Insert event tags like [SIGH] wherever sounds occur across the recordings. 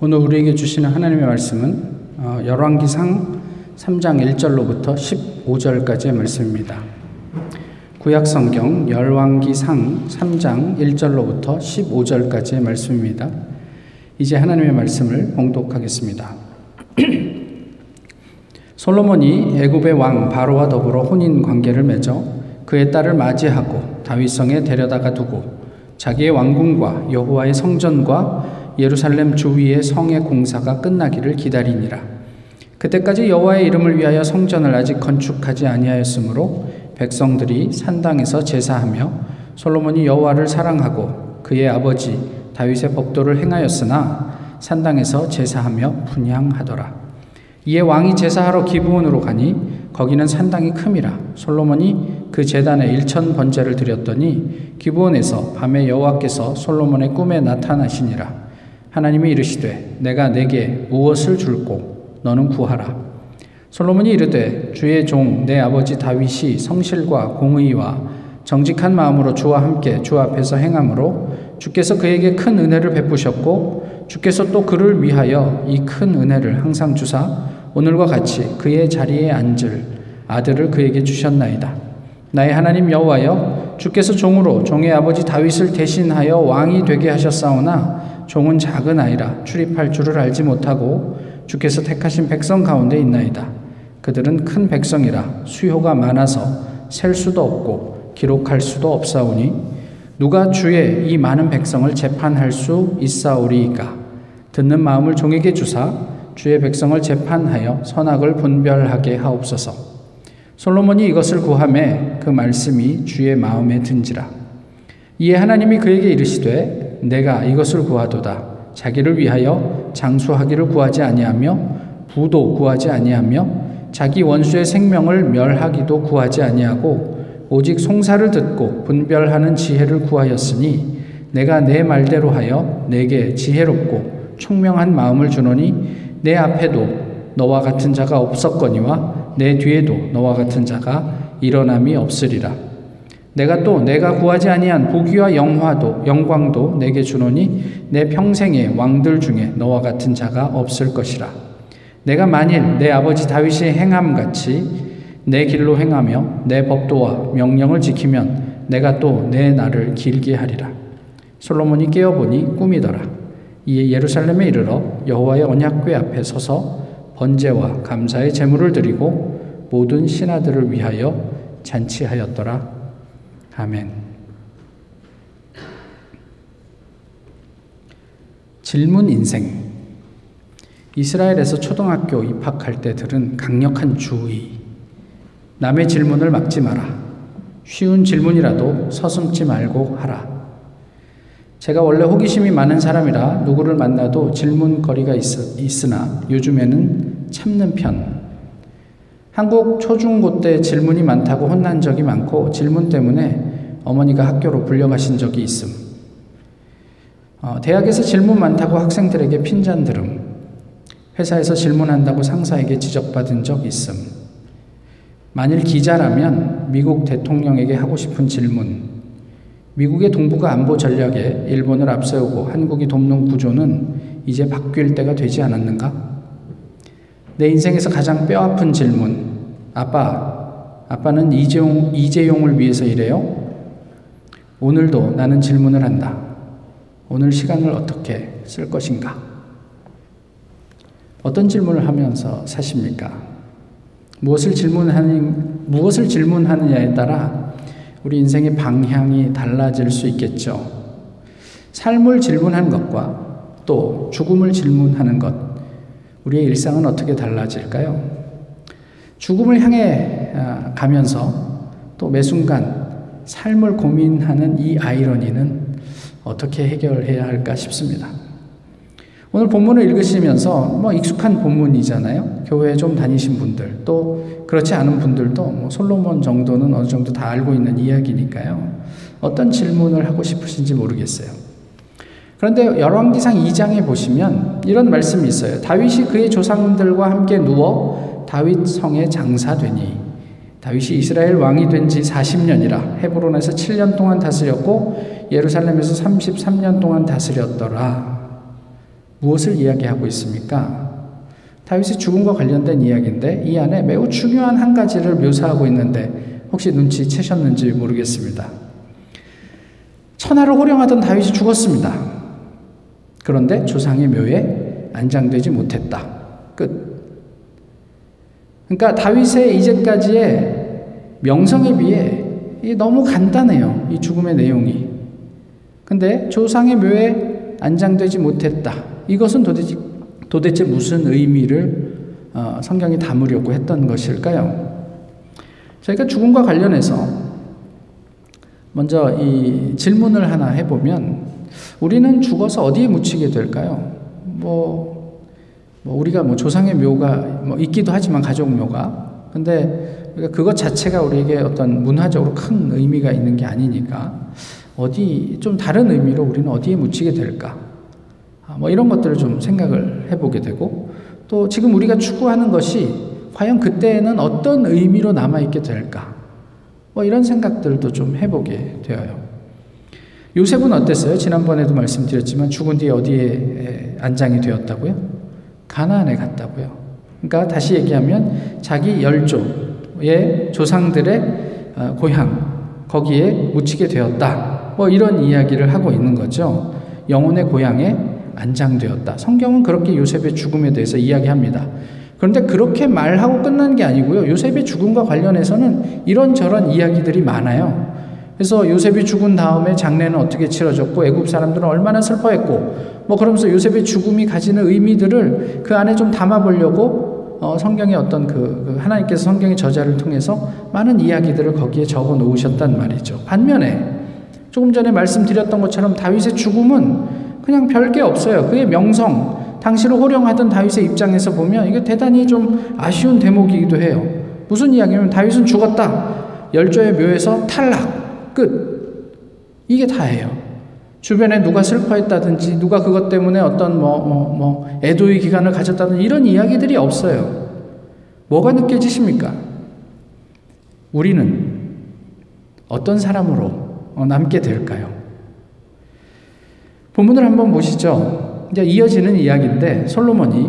오늘 우리에게 주시는 하나님의 말씀은 어, 열왕기상 3장 1절로부터 15절까지의 말씀입니다. 구약 성경 열왕기상 3장 1절로부터 15절까지의 말씀입니다. 이제 하나님의 말씀을 봉독하겠습니다. [CLEARS THROAT] 솔로몬이 애굽의 왕 바로와 더불어 혼인 관계를 맺어 그의 딸을 맞이하고 다윗성에 데려다가 두고 자기의 왕궁과 여호와의 성전과 예루살렘 주위의 성의 공사가 끝나기를 기다리니라. 그때까지 여호와의 이름을 위하여 성전을 아직 건축하지 아니하였으므로 백성들이 산당에서 제사하며 솔로몬이 여호와를 사랑하고 그의 아버지 다윗의 법도를 행하였으나 산당에서 제사하며 분향하더라. 이에 왕이 제사하러 기브온으로 가니 거기는 산당이 큼이라 솔로몬이 그 제단에 일천 번제를 드렸더니 기브온에서 밤에 여호와께서 솔로몬의 꿈에 나타나시니라. 하나님이 이르시되 내가 내게 무엇을 줄고 너는 구하라. 솔로몬이 이르되 주의 종 내 아버지 다윗이 성실과 공의와 정직한 마음으로 주와 함께 주 앞에서 행함으로 주께서 그에게 큰 은혜를 베푸셨고 주께서 또 그를 위하여 이 큰 은혜를 항상 주사 오늘과 같이 그의 자리에 앉을 아들을 그에게 주셨나이다. 나의 하나님 여호와여 주께서 종으로 종의 아버지 다윗을 대신하여 왕이 되게 하셨사오나 종은 작은 아이라 출입할 줄을 알지 못하고 주께서 택하신 백성 가운데 있나이다. 그들은 큰 백성이라 수요가 많아서 셀 수도 없고 기록할 수도 없사오니 누가 주의 이 많은 백성을 재판할 수 있사오리이까 듣는 마음을 종에게 주사 주의 백성을 재판하여 선악을 분별하게 하옵소서. 솔로몬이 이것을 구함에 그 말씀이 주의 마음에 든지라. 이에 하나님이 그에게 이르시되 내가 이것을 구하도다. 자기를 위하여 장수하기를 구하지 아니하며 부도 구하지 아니하며 자기 원수의 생명을 멸하기도 구하지 아니하고 오직 송사를 듣고 분별하는 지혜를 구하였으니 내가 내 말대로 하여 내게 지혜롭고 총명한 마음을 주노니 내 앞에도 너와 같은 자가 없었거니와 내 뒤에도 너와 같은 자가 일어남이 없으리라. 내가 또 내가 구하지 아니한 보기와 영화도 영광도 내게 주노니 내 평생의 왕들 중에 너와 같은 자가 없을 것이라. 내가 만일 내 아버지 다윗이 행함 같이 내 길로 행하며 내 법도와 명령을 지키면 내가 또 내 날을 길게 하리라. 솔로몬이 깨어 보니 꿈이더라. 이에 예루살렘에 이르러 여호와의 언약궤 앞에 서서 번제와 감사의 제물을 드리고 모든 신하들을 위하여 잔치하였더라. 아멘. 질문 인생. 이스라엘에서 초등학교 입학할 때 들은 강력한 주의. 남의 질문을 막지 마라. 쉬운 질문이라도 서슴지 말고 하라. 제가 원래 호기심이 많은 사람이라 누구를 만나도 질문거리가 있, 으나 요즘에는 참는 편. 한국 초중고 때 질문이 많다고 혼난 적이 많고 질문 때문에 어머니가 학교로 불려가신 적이 있음. 어, 대학에서 질문 많다고 학생들에게 핀잔 들음. 회사에서 질문한다고 상사에게 지적받은 적 있음. 만일 기자라면 미국 대통령에게 하고 싶은 질문. 미국의 동북아 안보 전략에 일본을 앞세우고 한국이 돕는 구조는 이제 바뀔 때가 되지 않았는가? 내 인생에서 가장 뼈아픈 질문. 아빠, 아빠는 이재용, 이재용을 위해서 일해요? 오늘도 나는 질문을 한다. 오늘 시간을 어떻게 쓸 것인가? 어떤 질문을 하면서 사십니까? 무엇을 질문하는, 무엇을 질문하느냐에 따라 우리 인생의 방향이 달라질 수 있겠죠. 삶을 질문하는 것과 또 죽음을 질문하는 것, 우리의 일상은 어떻게 달라질까요? 죽음을 향해 아, 가면서 또 매 순간 삶을 고민하는 이 아이러니는 어떻게 해결해야 할까 싶습니다. 오늘 본문을 읽으시면서 뭐 익숙한 본문이잖아요. 교회 좀 다니신 분들 또 그렇지 않은 분들도 뭐 솔로몬 정도는 어느 정도 다 알고 있는 이야기니까요. 어떤 질문을 하고 싶으신지 모르겠어요. 그런데 열왕기상 2장에 보시면 이런 말씀이 있어요. 다윗이 그의 조상들과 함께 누워 다윗 성에 장사되니 다윗이 이스라엘 왕이 된 지 40년이라 헤브론에서 7년 동안 다스렸고 예루살렘에서 33년 동안 다스렸더라. 무엇을 이야기하고 있습니까? 다윗의 죽음과 관련된 이야기인데 이 안에 매우 중요한 한 가지를 묘사하고 있는데 혹시 눈치채셨는지 모르겠습니다. 천하를 호령하던 다윗이 죽었습니다. 그런데 조상의 묘에 안장되지 못했다. 끝. 그러니까 다윗의 이제까지의 명성에 비해 너무 간단해요. 이 죽음의 내용이. 근데 조상의 묘에 안장되지 못했다. 이것은 도대체, 도대체 무슨 의미를 어, 성경이 담으려고 했던 것일까요? 저희가 죽음과 관련해서 먼저 이 질문을 하나 해보면 우리는 죽어서 어디에 묻히게 될까요? 뭐, 뭐 우리가 뭐 조상의 묘가 뭐 있기도 하지만 가족 묘가 근데 그것 자체가 우리에게 어떤 문화적으로 큰 의미가 있는 게 아니니까 어디 좀 다른 의미로 우리는 어디에 묻히게 될까? 아, 뭐 이런 것들을 좀 생각을 해보게 되고 또 지금 우리가 추구하는 것이 과연 그때에는 어떤 의미로 남아있게 될까? 뭐 이런 생각들도 좀 해보게 되어요. 요셉은 어땠어요? 지난번에도 말씀드렸지만 죽은 뒤에 어디에 안장이 되었다고요? 가나안에 갔다고요. 그러니까 다시 얘기하면 자기 열조의 조상들의 어, 고향 거기에 묻히게 되었다. 뭐 이런 이야기를 하고 있는 거죠. 영혼의 고향에 안장되었다. 성경은 그렇게 요셉의 죽음에 대해서 이야기합니다. 그런데 그렇게 말하고 끝난 게 아니고요. 요셉의 죽음과 관련해서는 이런저런 이야기들이 많아요. 그래서 요셉이 죽은 다음에 장례는 어떻게 치러졌고 애굽 사람들은 얼마나 슬퍼했고 뭐 그러면서 요셉의 죽음이 가지는 의미들을 그 안에 좀 담아보려고 어, 성경의 어떤 그, 그 하나님께서 성경의 저자를 통해서 많은 이야기들을 거기에 적어 놓으셨단 말이죠. 반면에 조금 전에 말씀드렸던 것처럼 다윗의 죽음은 그냥 별게 없어요. 그의 명성, 당시를 호령하던 다윗의 입장에서 보면 이게 대단히 좀 아쉬운 대목이기도 해요. 무슨 이야기냐면 다윗은 죽었다. 열조의 묘에서 탈락. 끝. 이게 다예요. 주변에 누가 슬퍼했다든지 누가 그것 때문에 어떤 뭐, 뭐, 뭐, 애도의 기간을 가졌다든지 이런 이야기들이 없어요. 뭐가 느껴지십니까? 우리는 어떤 사람으로 어, 남게 될까요? 본문을 한번 보시죠. 이제 이어지는 이야기인데 솔로몬이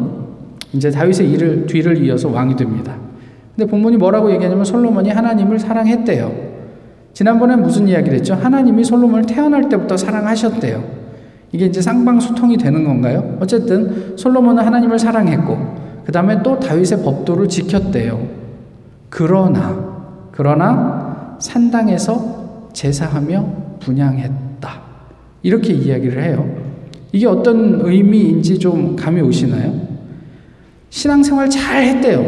이제 다윗의 일을 뒤를 이어서 왕이 됩니다. 근데 본문이 뭐라고 얘기하냐면 솔로몬이 하나님을 사랑했대요. 지난번에 무슨 이야기를 했죠? 하나님이 솔로몬을 태어날 때부터 사랑하셨대요. 이게 이제 쌍방수통이 되는 건가요? 어쨌든 솔로몬은 하나님을 사랑했고 그 다음에 또 다윗의 법도를 지켰대요. 그러나 그러나 산당에서 제사하며 분양했다. 이렇게 이야기를 해요. 이게 어떤 의미인지 좀 감이 오시나요? 신앙생활 잘 했대요.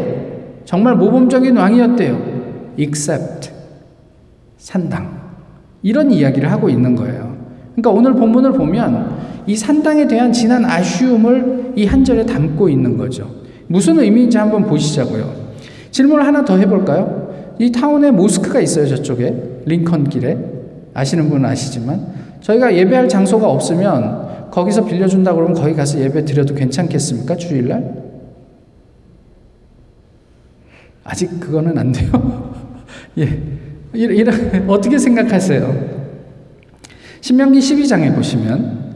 정말 모범적인 왕이었대요. except 산당. 이런 이야기를 하고 있는 거예요. 그러니까 오늘 본문을 보면 이 산당에 대한 지난 아쉬움을 이 한 절에 담고 있는 거죠. 무슨 의미인지 한번 보시자고요. 질문을 하나 더 해볼까요? 이 타운에 모스크가 있어요, 저쪽에. 링컨 길에 아시는 분은 아시지만 저희가 예배할 장소가 없으면 거기서 빌려준다 그러면 거기 가서 예배 드려도 괜찮겠습니까? 주일날? 아직 그거는 안 돼요. [LAUGHS] 예. 이런, 어떻게 생각하세요? 신명기 12장에 보시면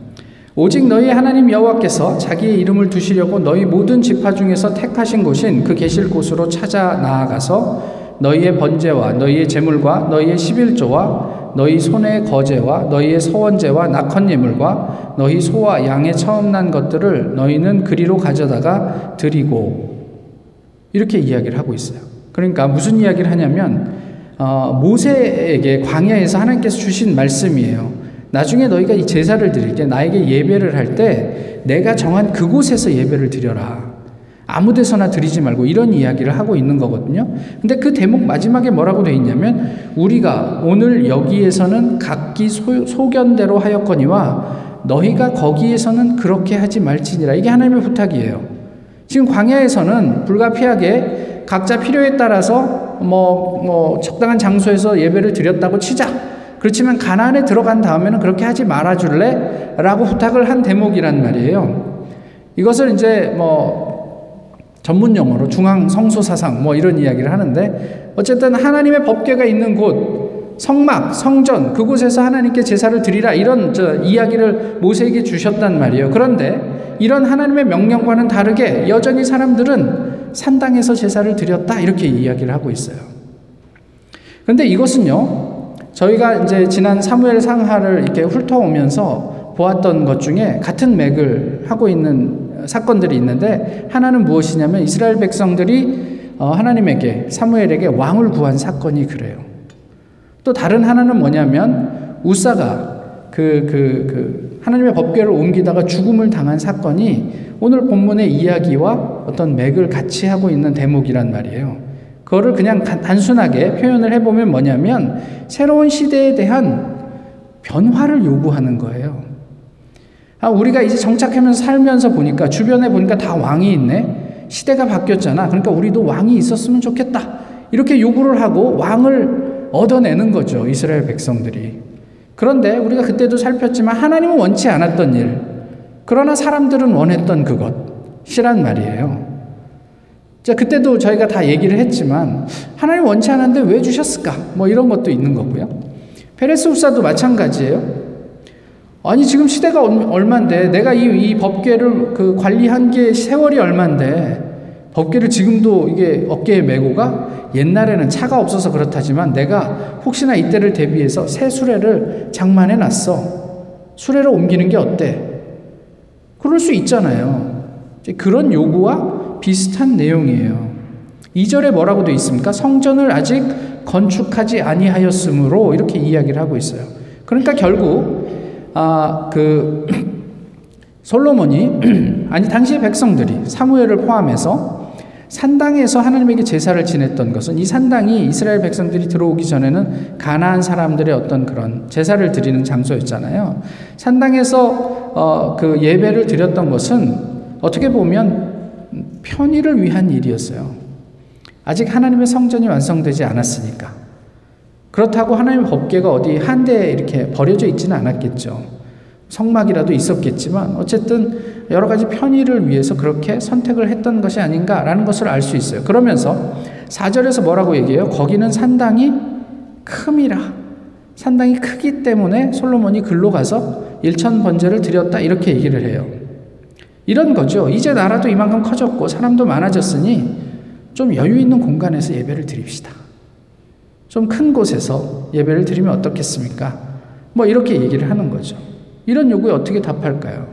오직 너희 하나님 여호와께서 자기의 이름을 두시려고 너희 모든 지파 중에서 택하신 곳인 그 계실 곳으로 찾아 나아가서 너희의 번제와 너희의 제물과 너희의 십일조와 너희 손의 거제와 너희의 서원제와 낙헌 예물과 너희 소와 양의 처음 난 것들을 너희는 그리로 가져다가 드리고 이렇게 이야기를 하고 있어요. 그러니까 무슨 이야기를 하냐면 어, 모세에게 광야에서 하나님께서 주신 말씀이에요. 나중에 너희가 이 제사를 드릴 때 나에게 예배를 할 때 내가 정한 그곳에서 예배를 드려라. 아무 데서나 드리지 말고 이런 이야기를 하고 있는 거거든요. 근데 그 대목 마지막에 뭐라고 돼 있냐면 우리가 오늘 여기에서는 각기 소, 소견대로 하였거니와 너희가 거기에서는 그렇게 하지 말지니라. 이게 하나님의 부탁이에요. 지금 광야에서는 불가피하게 각자 필요에 따라서 뭐, 뭐 적당한 장소에서 예배를 드렸다고 치자. 그렇지만 가난에 들어간 다음에는 그렇게 하지 말아줄래? 라고 부탁을 한 대목이란 말이에요. 이것을 이제 뭐 전문 용어로 중앙 성소 사상 뭐 이런 이야기를 하는데 어쨌든 하나님의 법궤가 있는 곳 성막 성전 그곳에서 하나님께 제사를 드리라 이런 저 이야기를 모세에게 주셨단 말이에요. 그런데 이런 하나님의 명령과는 다르게 여전히 사람들은 산당에서 제사를 드렸다 이렇게 이야기를 하고 있어요. 그런데 이것은요, 저희가 이제 지난 사무엘 상하를 이렇게 훑어오면서 보았던 것 중에 같은 맥을 하고 있는 사건들이 있는데 하나는 무엇이냐면 이스라엘 백성들이 어, 하나님에게 사무엘에게 왕을 구한 사건이 그래요. 또 다른 하나는 뭐냐면 우사가 그, 그, 그, 하나님의 법궤를 옮기다가 죽음을 당한 사건이 오늘 본문의 이야기와 어떤 맥을 같이 하고 있는 대목이란 말이에요. 그거를 그냥 단순하게 표현을 해보면 뭐냐면 새로운 시대에 대한 변화를 요구하는 거예요. 아, 우리가 이제 정착하면서 살면서 보니까 주변에 보니까 다 왕이 있네. 시대가 바뀌었잖아. 그러니까 우리도 왕이 있었으면 좋겠다. 이렇게 요구를 하고 왕을 얻어내는 거죠. 이스라엘 백성들이. 그런데 우리가 그때도 살폈지만 하나님은 원치 않았던 일. 그러나 사람들은 원했던 그것이란 말이에요. 자, 그때도 저희가 다 얘기를 했지만 하나님 원치 않았는데 왜 주셨을까? 뭐 이런 것도 있는 거고요. 페레스 후사도 마찬가지예요. 아니 지금 시대가 얼만데 내가 이, 이 법궤를 그 관리한 게 세월이 얼만데 법궤를 지금도 이게 어깨에 메고 가 옛날에는 차가 없어서 그렇다지만 내가 혹시나 이때를 대비해서 새 수레를 장만해 놨어. 수레를 옮기는 게 어때? 그럴 수 있잖아요. 그런 요구와 비슷한 내용이에요. 2절에 뭐라고 돼 있습니까? 성전을 아직 건축하지 아니하였으므로 이렇게 이야기를 하고 있어요. 그러니까 결국 아, 그 [CLEARS THROAT] 솔로몬이 [CLEARS THROAT] 아니 당시의 백성들이 사무엘을 포함해서 산당에서 하나님에게 제사를 지냈던 것은 이 산당이 이스라엘 백성들이 들어오기 전에는 가나안 사람들의 어떤 그런 제사를 드리는 장소였잖아요. 산당에서 어, 그 예배를 드렸던 것은 어떻게 보면 편의를 위한 일이었어요. 아직 하나님의 성전이 완성되지 않았으니까. 그렇다고 하나님의 법계가 어디 한데 이렇게 버려져 있지는 않았겠죠. 성막이라도 있었겠지만 어쨌든 여러 가지 편의를 위해서 그렇게 선택을 했던 것이 아닌가라는 것을 알 수 있어요. 그러면서 4절에서 뭐라고 얘기해요? 거기는 산당이 큼이라. 산당이 크기 때문에 솔로몬이 글로 가서 일천 번제를 드렸다 이렇게 얘기를 해요. 이런 거죠. 이제 나라도 이만큼 커졌고 사람도 많아졌으니 좀 여유 있는 공간에서 예배를 드립시다. 좀 큰 곳에서 예배를 드리면 어떻겠습니까? 뭐 이렇게 얘기를 하는 거죠. 이런 요구에 어떻게 답할까요?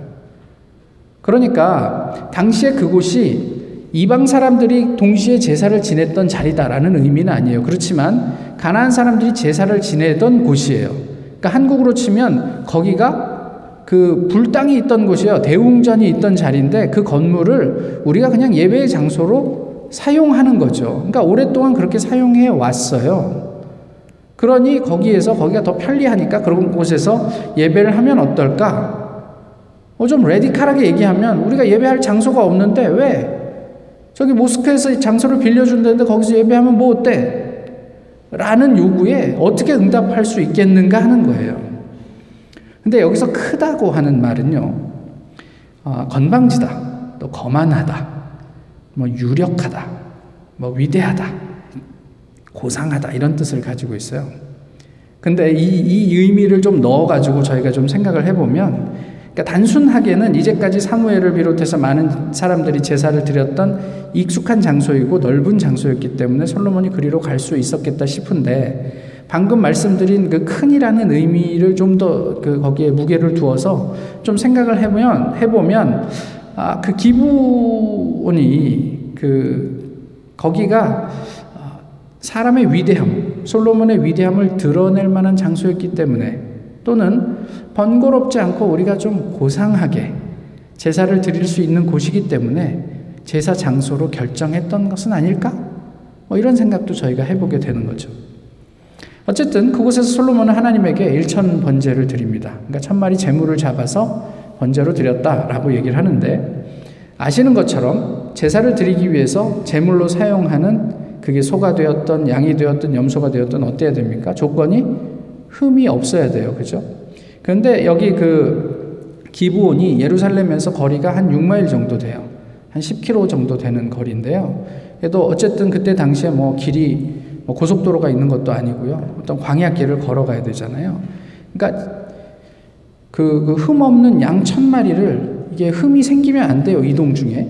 그러니까 당시에 그곳이 이방 사람들이 동시에 제사를 지냈던 자리다라는 의미는 아니에요. 그렇지만 가나안 사람들이 제사를 지내던 곳이에요. 그러니까 한국으로 치면 거기가 그 불당이 있던 곳이에요. 대웅전이 있던 자리인데 그 건물을 우리가 그냥 예배의 장소로 사용하는 거죠. 그러니까 오랫동안 그렇게 사용해 왔어요. 그러니 거기에서 거기가 더 편리하니까 그런 곳에서 예배를 하면 어떨까? 어, 좀 레디칼하게 얘기하면 우리가 예배할 장소가 없는데 왜? 저기 모스크에서 장소를 빌려준다는데 거기서 예배하면 뭐 어때? 라는 요구에 어떻게 응답할 수 있겠는가 하는 거예요. 근데 여기서 크다고 하는 말은요, 어, 건방지다, 또 거만하다, 뭐 유력하다, 뭐 위대하다, 고상하다 이런 뜻을 가지고 있어요. 근데 이, 이 의미를 좀 넣어가지고 저희가 좀 생각을 해보면 그러니까 단순하게는 이제까지 사무엘을 비롯해서 많은 사람들이 제사를 드렸던 익숙한 장소이고 넓은 장소였기 때문에 솔로몬이 그리로 갈 수 있었겠다 싶은데 방금 말씀드린 그 큰이라는 의미를 좀 더 그 거기에 무게를 두어서 좀 생각을 해보면 해보면 아, 그 기부원이 그 거기가 사람의 위대함, 솔로몬의 위대함을 드러낼 만한 장소였기 때문에 또는 번거롭지 않고 우리가 좀 고상하게 제사를 드릴 수 있는 곳이기 때문에 제사 장소로 결정했던 것은 아닐까? 뭐 이런 생각도 저희가 해보게 되는 거죠. 어쨌든 그곳에서 솔로몬은 하나님에게 일천 번제를 드립니다. 그러니까 천 마리 재물을 잡아서 번제로 드렸다라고 얘기를 하는데 아시는 것처럼 제사를 드리기 위해서 재물로 사용하는 그게 소가 되었던 양이 되었던 염소가 되었던 어때야 됩니까? 조건이 흠이 없어야 돼요. 그죠? 그런데 여기 그 기부온이 예루살렘에서 거리가 한 6마일 정도 돼요. 한 10km 정도 되는 거리인데요. 그래도 어쨌든 그때 당시에 뭐 길이 뭐 고속도로가 있는 것도 아니고요. 어떤 광야길을 걸어가야 되잖아요. 그러니까 그, 그 흠 없는 양 천 마리를 이게 흠이 생기면 안 돼요. 이동 중에.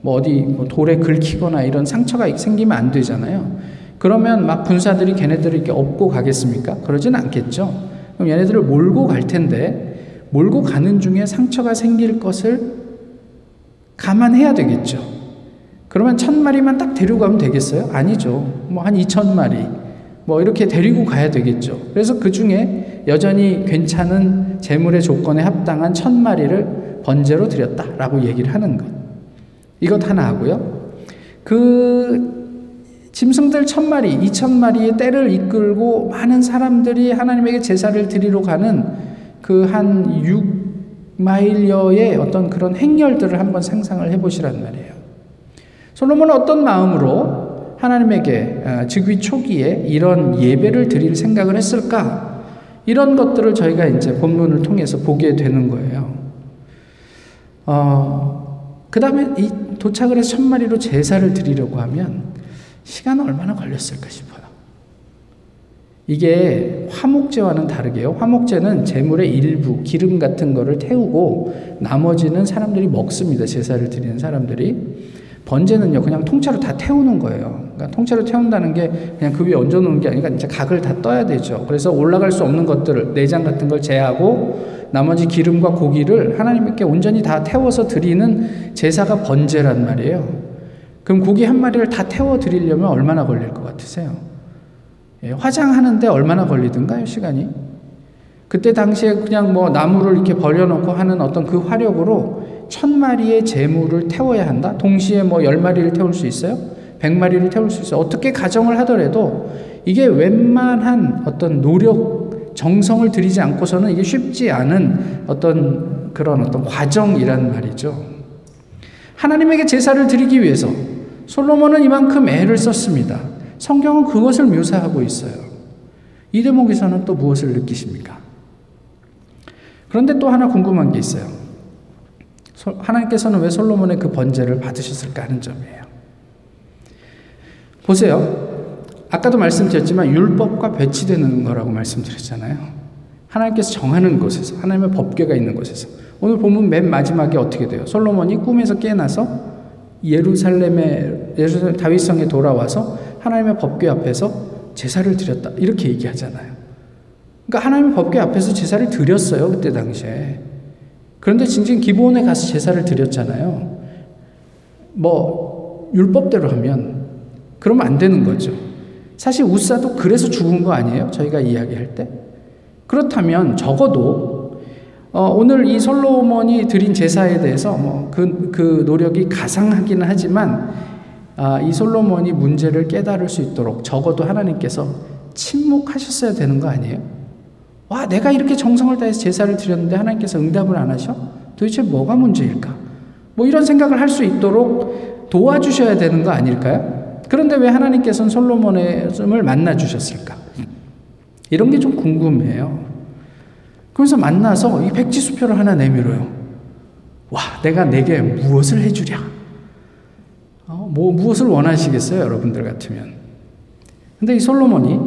뭐 어디 뭐 돌에 긁히거나 이런 상처가 생기면 안 되잖아요. 그러면 막 군사들이 걔네들을 이렇게 업고 가겠습니까? 그러진 않겠죠. 그럼 얘네들을 몰고 갈 텐데 몰고 가는 중에 상처가 생길 것을 감안해야 되겠죠. 그러면 천 마리만 딱 데리고 가면 되겠어요? 아니죠. 뭐 한 이천 마리 뭐 이렇게 데리고 가야 되겠죠. 그래서 그 중에 여전히 괜찮은 재물의 조건에 합당한 천 마리를 번제로 드렸다라고 얘기를 하는 것. 이것 하나 하고요. 그 짐승들 천 마리, 이천 마리의 때를 이끌고 많은 사람들이 하나님에게 제사를 드리러 가는 그 한 6마일여의 어떤 그런 행렬들을 한번 상상을 해보시란 말이에요. 솔로몬은 어떤 마음으로 하나님에게 어, 즉위 초기에 이런 예배를 드릴 생각을 했을까? 이런 것들을 저희가 이제 본문을 통해서 보게 되는 거예요. 어, 그 다음에 이 도착을 해서 천 마리로 제사를 드리려고 하면 시간은 얼마나 걸렸을까 싶어요. 이게 화목제와는 다르게요. 화목제는 제물의 일부, 기름 같은 거를 태우고 나머지는 사람들이 먹습니다. 제사를 드리는 사람들이. 번제는요, 그냥 통째로 다 태우는 거예요. 그러니까 통째로 태운다는 게 그냥 그 위에 얹어놓은 게 아니라 이제 각을 다 떠야 되죠. 그래서 올라갈 수 없는 것들을, 내장 같은 걸 제하고 나머지 기름과 고기를 하나님께 온전히 다 태워서 드리는 제사가 번제란 말이에요. 그럼 고기 한 마리를 다 태워 드리려면 얼마나 걸릴 것 같으세요? 예, 화장하는데 얼마나 걸리든가요, 시간이? 그때 당시에 그냥 뭐 나무를 이렇게 벌려놓고 하는 어떤 그 화력으로 천 마리의 재물을 태워야 한다? 동시에 뭐 열 마리를 태울 수 있어요? 백 마리를 태울 수 있어요? 어떻게 가정을 하더라도 이게 웬만한 어떤 노력, 정성을 들이지 않고서는 이게 쉽지 않은 어떤 그런 어떤 과정이란 말이죠. 하나님에게 제사를 드리기 위해서 솔로몬은 이만큼 애를 썼습니다. 성경은 그것을 묘사하고 있어요. 이 대목에서는 또 무엇을 느끼십니까? 그런데 또 하나 궁금한 게 있어요. 하나님께서는 왜 솔로몬의 그 번제를 받으셨을까 하는 점이에요. 보세요. 아까도 말씀드렸지만 율법과 배치되는 거라고 말씀드렸잖아요. 하나님께서 정하는 곳에서 하나님의 법궤가 있는 곳에서 오늘 보면 맨 마지막에 어떻게 돼요? 솔로몬이 꿈에서 깨나서 예루살렘에 예루살렘 다윗성에 돌아와서 하나님의 법궤 앞에서 제사를 드렸다 이렇게 얘기하잖아요. 그러니까 하나님의 법궤 앞에서 제사를 드렸어요 그때 당시에. 그런데 진짜 기본에 가서 제사를 드렸잖아요. 뭐 율법대로 하면 그러면 안 되는 거죠. 사실 우사도 그래서 죽은 거 아니에요? 저희가 이야기할 때. 그렇다면 적어도 어, 오늘 이 솔로몬이 드린 제사에 대해서 뭐그 그 노력이 가상하기는 하지만 아, 이 솔로몬이 문제를 깨달을 수 있도록 적어도 하나님께서 침묵하셨어야 되는 거 아니에요? 와, 내가 이렇게 정성을 다해서 제사를 드렸는데 하나님께서 응답을 안 하셔? 도대체 뭐가 문제일까? 뭐 이런 생각을 할 수 있도록 도와주셔야 되는 거 아닐까요? 그런데 왜 하나님께서는 솔로몬을 만나 주셨을까? 이런 게 좀 궁금해요. 그래서 만나서 이 백지 수표를 하나 내밀어요. 와, 내가 내게 무엇을 해주랴? 어, 뭐, 무엇을 원하시겠어요, 여러분들 같으면? 근데 이 솔로몬이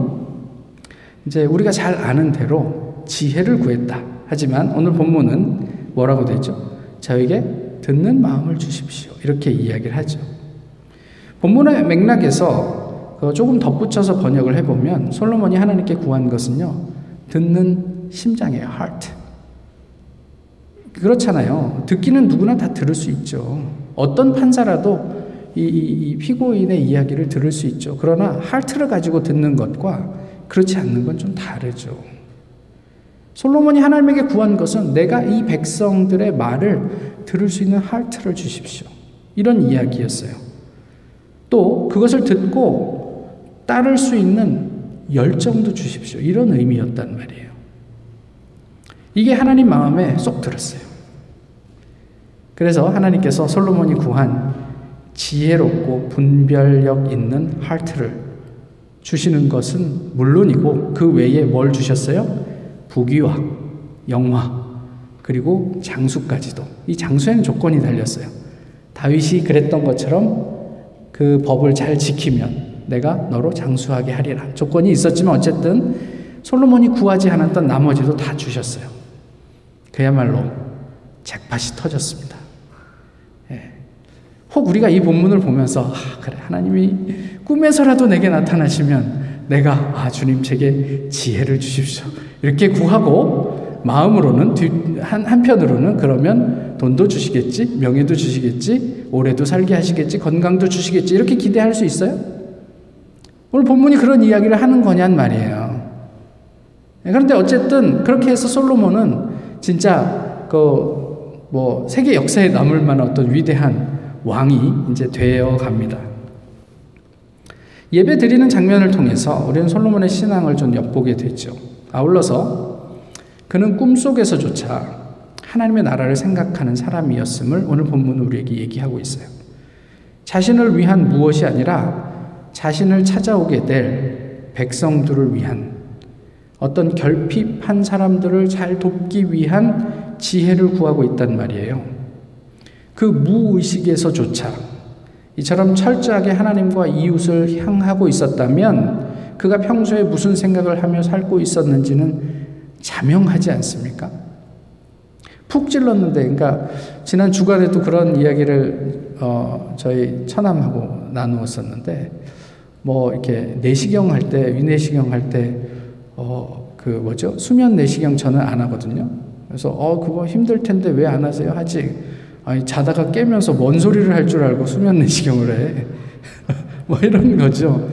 이제 우리가 잘 아는 대로 지혜를 구했다. 하지만 오늘 본문은 뭐라고 되죠? 저에게 듣는 마음을 주십시오. 이렇게 이야기를 하죠. 본문의 맥락에서 조금 덧붙여서 번역을 해보면 솔로몬이 하나님께 구한 것은요, 듣는 심장이에요, heart. 그렇잖아요. 듣기는 누구나 다 들을 수 있죠. 어떤 판사라도 이, 이, 이 피고인의 이야기를 들을 수 있죠. 그러나 하트를 가지고 듣는 것과 그렇지 않는 건 좀 다르죠. 솔로몬이 하나님에게 구한 것은 내가 이 백성들의 말을 들을 수 있는 하트를 주십시오. 이런 이야기였어요. 또 그것을 듣고 따를 수 있는 열정도 주십시오. 이런 의미였단 말이에요. 이게 하나님 마음에 쏙 들었어요. 그래서 하나님께서 솔로몬이 구한 지혜롭고 분별력 있는 하트를 주시는 것은 물론이고 그 외에 뭘 주셨어요? 부귀와 영화 그리고 장수까지도 이 장수에는 조건이 달렸어요. 다윗이 그랬던 것처럼 그 법을 잘 지키면 내가 너로 장수하게 하리라. 조건이 있었지만 어쨌든 솔로몬이 구하지 않았던 나머지도 다 주셨어요. 그야말로 잭팟이 터졌습니다. 혹 우리가 이 본문을 보면서 아, 그래 하나님이 꿈에서라도 내게 나타나시면 내가 아 주님 제게 지혜를 주십시오 이렇게 구하고 마음으로는 한 한편으로는 그러면 돈도 주시겠지 명예도 주시겠지 오래도 살게 하시겠지 건강도 주시겠지 이렇게 기대할 수 있어요? 오늘 본문이 그런 이야기를 하는 거냔 말이에요. 그런데 어쨌든 그렇게 해서 솔로몬은 진짜 그 뭐 세계 역사에 남을 만한 어떤 위대한 왕이 이제 되어 갑니다. 예배 드리는 장면을 통해서 우리는 솔로몬의 신앙을 좀 엿보게 되죠. 아울러서 그는 꿈속에서조차 하나님의 나라를 생각하는 사람이었음을 오늘 본문은 우리에게 얘기하고 있어요. 자신을 위한 무엇이 아니라 자신을 찾아오게 될 백성들을 위한 어떤 결핍한 사람들을 잘 돕기 위한 지혜를 구하고 있단 말이에요. 그 무의식에서조차 이처럼 철저하게 하나님과 이웃을 향하고 있었다면 그가 평소에 무슨 생각을 하며 살고 있었는지는 자명하지 않습니까? 푹 찔렀는데, 그러니까 지난 주간에도 그런 이야기를 어, 저희 처남하고 나누었었는데, 뭐 이렇게 내시경 할 때, 위내시경 할 때, 어, 그 뭐죠? 수면 내시경 저는 안 하거든요. 그래서 어, 그거 힘들 텐데 왜 안 하세요? 하지. 아니, 자다가 깨면서 뭔 소리를 할 줄 알고 수면 내시경을 해. [LAUGHS] 뭐 이런 거죠.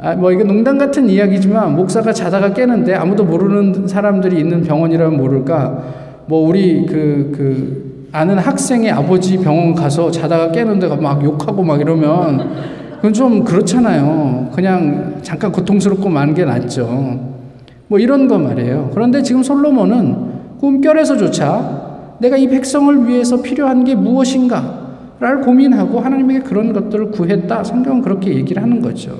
아, 뭐 이게 농담 같은 이야기지만 목사가 자다가 깨는데 아무도 모르는 사람들이 있는 병원이라면 모를까. 뭐 우리 그, 그 아는 학생의 아버지 병원 가서 자다가 깨는데 막 욕하고 막 이러면 그건 좀 그렇잖아요. 그냥 잠깐 고통스럽고 만 게 낫죠. 뭐 이런 거 말이에요. 그런데 지금 솔로몬은 꿈결에서조차 내가 이 백성을 위해서 필요한 게 무엇인가? 를 고민하고 하나님에게 그런 것들을 구했다. 성경은 그렇게 얘기를 하는 거죠.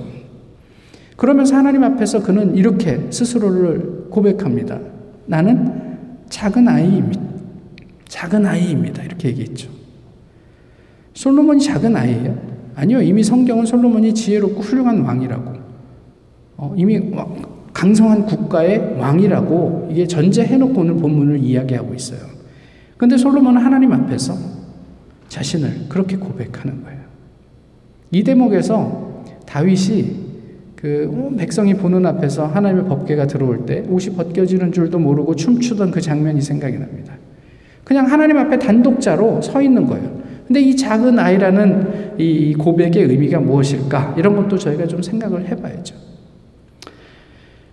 그러면서 하나님 앞에서 그는 이렇게 스스로를 고백합니다. 나는 작은 아이입니다. 작은 아이입니다. 이렇게 얘기했죠. 솔로몬이 작은 아이예요? 아니요. 이미 성경은 솔로몬이 지혜롭고 훌륭한 왕이라고. 어, 이미 강성한 국가의 왕이라고 이게 전제해놓고 오늘 본문을 이야기하고 있어요. 근데 솔로몬은 하나님 앞에서 자신을 그렇게 고백하는 거예요. 이 대목에서 다윗이 그 백성이 보는 앞에서 하나님의 법궤가 들어올 때 옷이 벗겨지는 줄도 모르고 춤추던 그 장면이 생각이 납니다. 그냥 하나님 앞에 단독자로 서 있는 거예요. 근데 이 작은 아이라는 이 고백의 의미가 무엇일까? 이런 것도 저희가 좀 생각을 해봐야죠.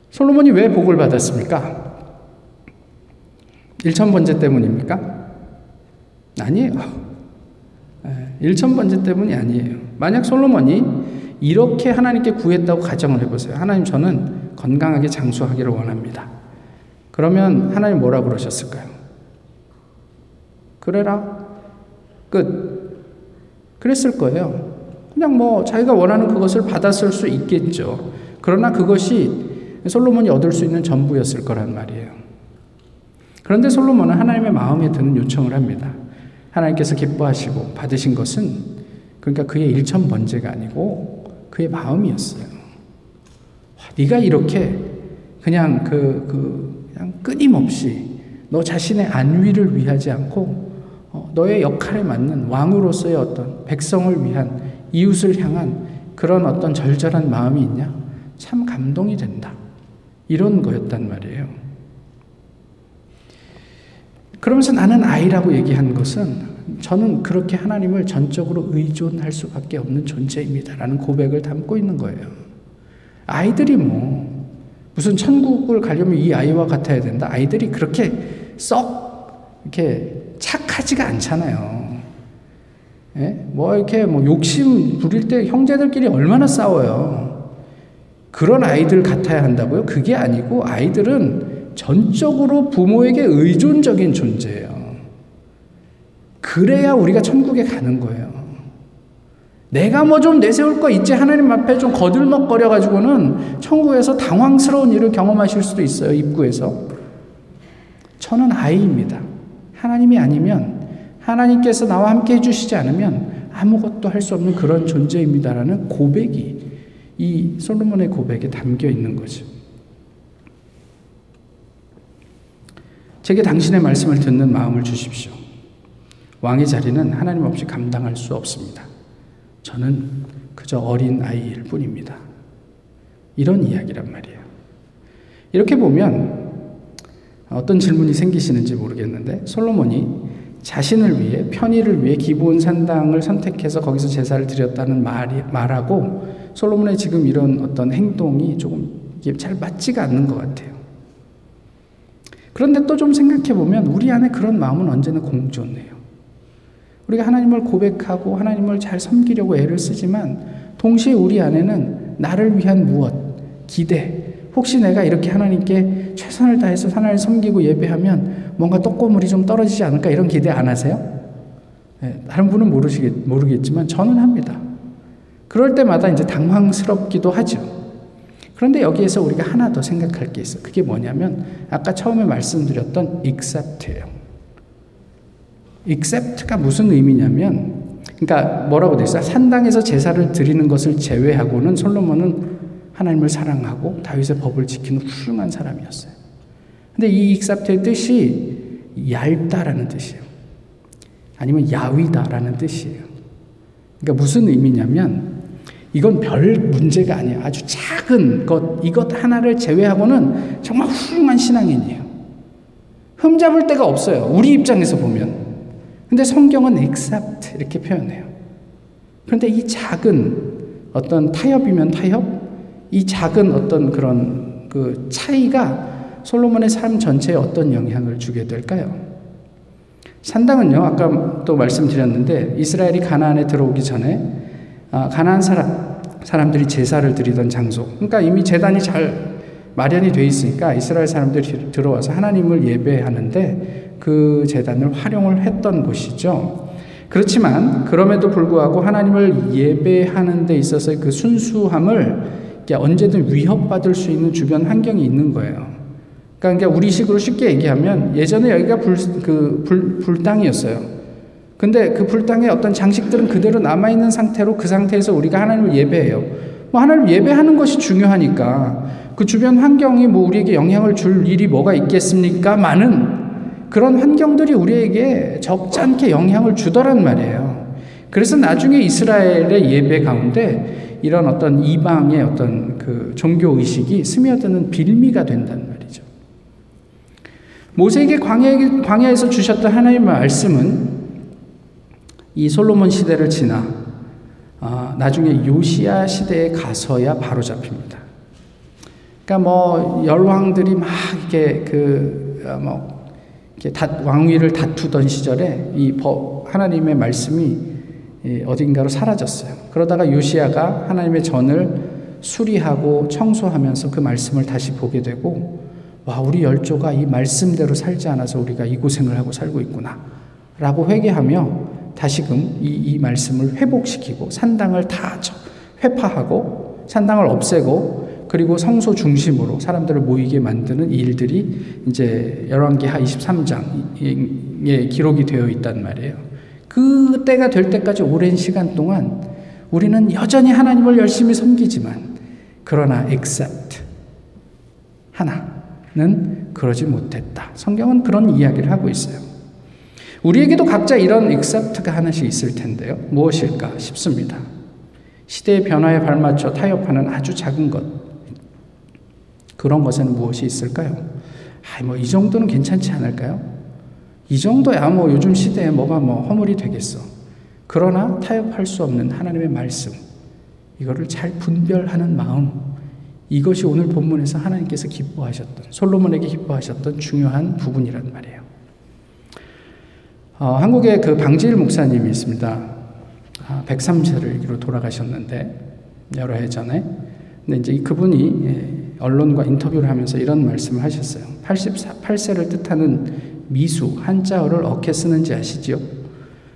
솔로몬이 왜 복을 받았습니까? 일천 번째 때문입니까? 아니에요. 예, 일천 번째 때문이 아니에요. 만약 솔로몬이 이렇게 하나님께 구했다고 가정을 해보세요. 하나님 저는 건강하게 장수하기를 원합니다. 그러면 하나님 뭐라 그러셨을까요? 그래라. 끝. 그랬을 거예요. 그냥 뭐 자기가 원하는 그것을 받았을 수 있겠죠. 그러나 그것이 솔로몬이 얻을 수 있는 전부였을 거란 말이에요. 그런데 솔로몬은 하나님의 마음에 드는 요청을 합니다. 하나님께서 기뻐하시고 받으신 것은 그러니까 그의 일천 번제가 아니고 그의 마음이었어요. 네가 이렇게 그냥 그, 그 그냥 끊임없이 너 자신의 안위를 위하지 않고 어, 너의 역할에 맞는 왕으로서의 어떤 백성을 위한 이웃을 향한 그런 어떤 절절한 마음이 있냐? 참 감동이 된다. 이런 거였단 말이에요. 그러면서 나는 아이라고 얘기한 것은 저는 그렇게 하나님을 전적으로 의존할 수밖에 없는 존재입니다. 라는 고백을 담고 있는 거예요. 아이들이 뭐, 무슨 천국을 가려면 이 아이와 같아야 된다? 아이들이 그렇게 썩, 이렇게 착하지가 않잖아요. 예? 뭐 이렇게 뭐 욕심 부릴 때 형제들끼리 얼마나 싸워요. 그런 아이들 같아야 한다고요? 그게 아니고 아이들은 전적으로 부모에게 의존적인 존재예요. 그래야 우리가 천국에 가는 거예요. 내가 뭐 좀 내세울 거 있지 하나님 앞에 좀 거들먹거려 가지고는 천국에서 당황스러운 일을 경험하실 수도 있어요. 입구에서. 저는 아이입니다. 하나님이 아니면 하나님께서 나와 함께 해 주시지 않으면 아무것도 할 수 없는 그런 존재입니다라는 고백이 이 솔로몬의 고백에 담겨 있는 거죠. 제게 당신의 말씀을 듣는 마음을 주십시오. 왕의 자리는 하나님 없이 감당할 수 없습니다. 저는 그저 어린 아이일 뿐입니다. 이런 이야기란 말이에요. 이렇게 보면 어떤 질문이 생기시는지 모르겠는데 솔로몬이 자신을 위해 편의를 위해 기본 산당을 선택해서 거기서 제사를 드렸다는 말이 말하고 솔로몬의 지금 이런 어떤 행동이 조금 잘 맞지가 않는 것 같아요. 그런데 또 좀 생각해 보면 우리 안에 그런 마음은 언제나 공존해요. 우리가 하나님을 고백하고 하나님을 잘 섬기려고 애를 쓰지만 동시에 우리 안에는 나를 위한 무엇, 기대, 혹시 내가 이렇게 하나님께 최선을 다해서 하나님을 섬기고 예배하면 뭔가 떡고물이 좀 떨어지지 않을까 이런 기대 안 하세요? 네, 다른 분은 모르시겠, 모르겠지만 저는 합니다. 그럴 때마다 이제 당황스럽기도 하죠. 그런데 여기에서 우리가 하나 더 생각할 게 있어. 그게 뭐냐면 아까 처음에 말씀드렸던 accept예요. Accept가 무슨 의미냐면 그러니까 뭐라고 돼 있어요? 산당에서 제사를 드리는 것을 제외하고는 솔로몬은 하나님을 사랑하고 다윗의 법을 지키는 훌륭한 사람이었어요. 근데 이 익삽트의 뜻이 얇다라는 뜻이에요. 아니면 야위다라는 뜻이에요. 그러니까 무슨 의미냐면 이건 별 문제가 아니에요. 아주 작은 것, 이것 하나를 제외하고는 정말 훌륭한 신앙인이에요. 흠잡을 데가 없어요. 우리 입장에서 보면. 근데 성경은 except 이렇게 표현해요. 그런데 이 작은 어떤 타협이면 타협, 이 작은 어떤 그런 그 차이가 솔로몬의 삶 전체에 어떤 영향을 주게 될까요? 산당은요, 아까 또 말씀드렸는데 이스라엘이 가나안에 들어오기 전에 아, 가나안 사람 사람들이 제사를 드리던 장소. 그러니까 이미 재단이 잘 마련이 돼 있으니까 이스라엘 사람들이 들어와서 하나님을 예배하는데 그 재단을 활용을 했던 곳이죠. 그렇지만 그럼에도 불구하고 하나님을 예배하는 데 있어서의 그 순수함을 언제든 위협받을 수 있는 주변 환경이 있는 거예요. 그러니까 우리식으로 쉽게 얘기하면 예전에 여기가 불, 그 불, 불당이었어요. 근데 그 불당에 어떤 장식들은 그대로 남아있는 상태로 그 상태에서 우리가 하나님을 예배해요. 뭐 하나님을 예배하는 것이 중요하니까 그 주변 환경이 뭐 우리에게 영향을 줄 일이 뭐가 있겠습니까? 많은 그런 환경들이 우리에게 적지 않게 영향을 주더란 말이에요. 그래서 나중에 이스라엘의 예배 가운데 이런 어떤 이방의 어떤 그 종교 의식이 스며드는 빌미가 된단 말이죠. 모세에게 광야, 광야에서 주셨던 하나님의 말씀은 이 솔로몬 시대를 지나 아, 나중에 요시아 시대에 가서야 바로 잡힙니다. 그러니까 뭐 열왕들이 막 이렇게 그뭐 왕위를 다투던 시절에 이 법, 하나님의 말씀이 어딘가로 사라졌어요. 그러다가 요시아가 하나님의 전을 수리하고 청소하면서 그 말씀을 다시 보게 되고 와 우리 열조가 이 말씀대로 살지 않아서 우리가 이 고생을 하고 살고 있구나 라고 회개하며 다시금 이, 이 말씀을 회복시키고 산당을 다 회파하고 산당을 없애고 그리고 성소 중심으로 사람들을 모이게 만드는 일들이 이제 열왕기하 23장에 기록이 되어 있단 말이에요. 그 때가 될 때까지 오랜 시간 동안 우리는 여전히 하나님을 열심히 섬기지만 그러나 except 하나는 그러지 못했다. 성경은 그런 이야기를 하고 있어요. 우리에게도 각자 이런 except가 하나씩 있을 텐데요. 무엇일까 싶습니다. 시대의 변화에 발맞춰 타협하는 아주 작은 것. 그런 것에는 무엇이 있을까요? 아, 뭐이 정도는 괜찮지 않을까요? 이 정도야 뭐 요즘 시대에 뭐가 뭐 허물이 되겠어. 그러나 타협할 수 없는 하나님의 말씀, 이거를 잘 분별하는 마음, 이것이 오늘 본문에서 하나님께서 기뻐하셨던, 솔로몬에게 기뻐하셨던 중요한 부분이란 말이에요. 어, 한국에 그 방지일 목사님이 있습니다. 아, 103세를 돌아가셨는데, 여러 해 전에. 근데 이제 그분이 예, 언론과 인터뷰를 하면서 이런 말씀을 하셨어요. 88세를 뜻하는 미수 한자어를 어떻게 쓰는지 아시지요?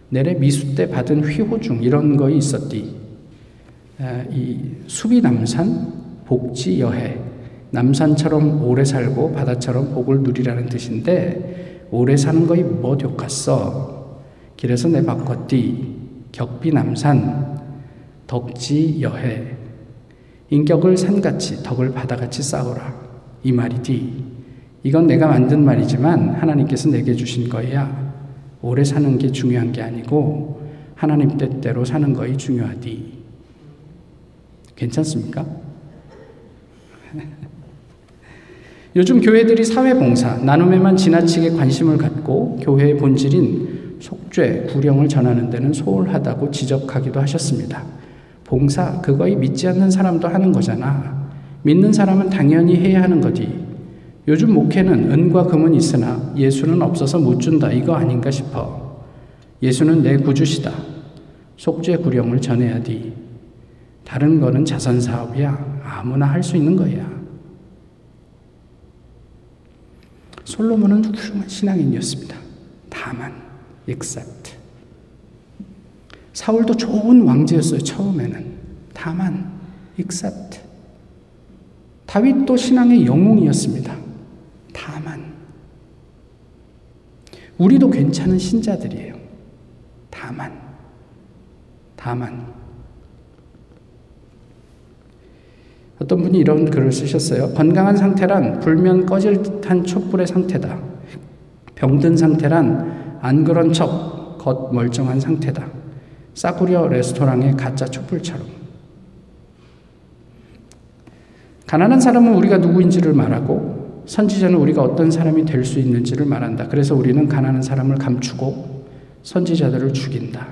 내래 미수 때 받은 휘호중 이런 거 있었디. 이 수비 남산 복지 여해 남산처럼 오래 살고 바다처럼 복을 누리라는 뜻인데 오래 사는 거이 뭐 дө갔어. 길에서 내 바꿨디. 격비 남산 덕지 여해 인격을 산같이 덕을 바다같이 쌓으라 이 말이디. 이건 내가 만든 말이지만 하나님께서 내게 주신 거야. 오래 사는 게 중요한 게 아니고 하나님 뜻대로 사는 것이 중요하디. 괜찮습니까? [LAUGHS] 요즘 교회들이 사회봉사, 나눔에만 지나치게 관심을 갖고 교회의 본질인 속죄, 구령을 전하는 데는 소홀하다고 지적하기도 하셨습니다. 봉사, 그거이 믿지 않는 사람도 하는 거잖아. 믿는 사람은 당연히 해야 하는 거지. 요즘 목회는 은과 금은 있으나 예수는 없어서 못 준다. 이거 아닌가 싶어. 예수는 내 구주시다. 속죄 구령을 전해야 돼. 다른 거는 자선 사업이야. 아무나 할 수 있는 거야. 솔로몬은 훌륭한 신앙인이었습니다. 다만, except. 사울도 좋은 왕제였어요, 처음에는. 다만, except. 다윗도 신앙의 영웅이었습니다. 다만. 우리도 괜찮은 신자들이에요. 다만. 다만. 어떤 분이 이런 글을 쓰셨어요. 건강한 상태란 불면 꺼질 듯한 촛불의 상태다. 병든 상태란 안 그런 척, 겉 멀쩡한 상태다. 싸구려 레스토랑의 가짜 촛불처럼. 가난한 사람은 우리가 누구인지를 말하고 선지자는 우리가 어떤 사람이 될 수 있는지를 말한다. 그래서 우리는 가난한 사람을 감추고 선지자들을 죽인다.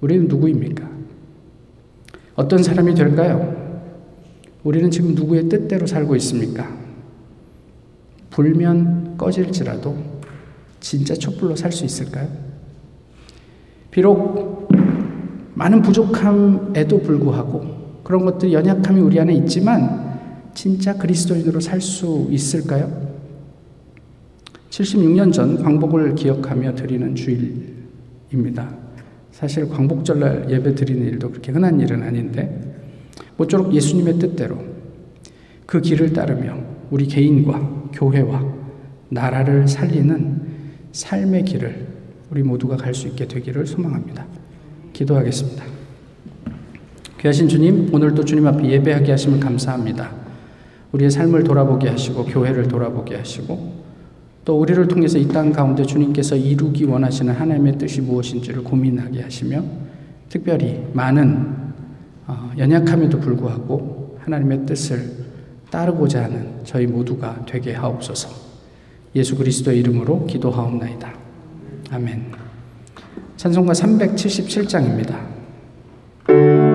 우리는 누구입니까? 어떤 사람이 될까요? 우리는 지금 누구의 뜻대로 살고 있습니까? 불면 꺼질지라도 진짜 촛불로 살 수 있을까요? 비록 많은 부족함에도 불구하고 그런 것들 연약함이 우리 안에 있지만 진짜 그리스도인으로 살 수 있을까요? 76년 전 광복을 기억하며 드리는 주일입니다. 사실 광복절날 예배 드리는 일도 그렇게 흔한 일은 아닌데 모쪼록 예수님의 뜻대로 그 길을 따르며 우리 개인과 교회와 나라를 살리는 삶의 길을 우리 모두가 갈 수 있게 되기를 소망합니다. 기도하겠습니다. 귀하신 주님, 오늘도 주님 앞에 예배하게 하심을 감사합니다. 우리의 삶을 돌아보게 하시고 교회를 돌아보게 하시고 또 우리를 통해서 이 땅 가운데 주님께서 이루기 원하시는 하나님의 뜻이 무엇인지를 고민하게 하시며 특별히 많은 어, 연약함에도 불구하고 하나님의 뜻을 따르고자 하는 저희 모두가 되게 하옵소서. 예수 그리스도의 이름으로 기도하옵나이다. 아멘. 찬송가 377장입니다.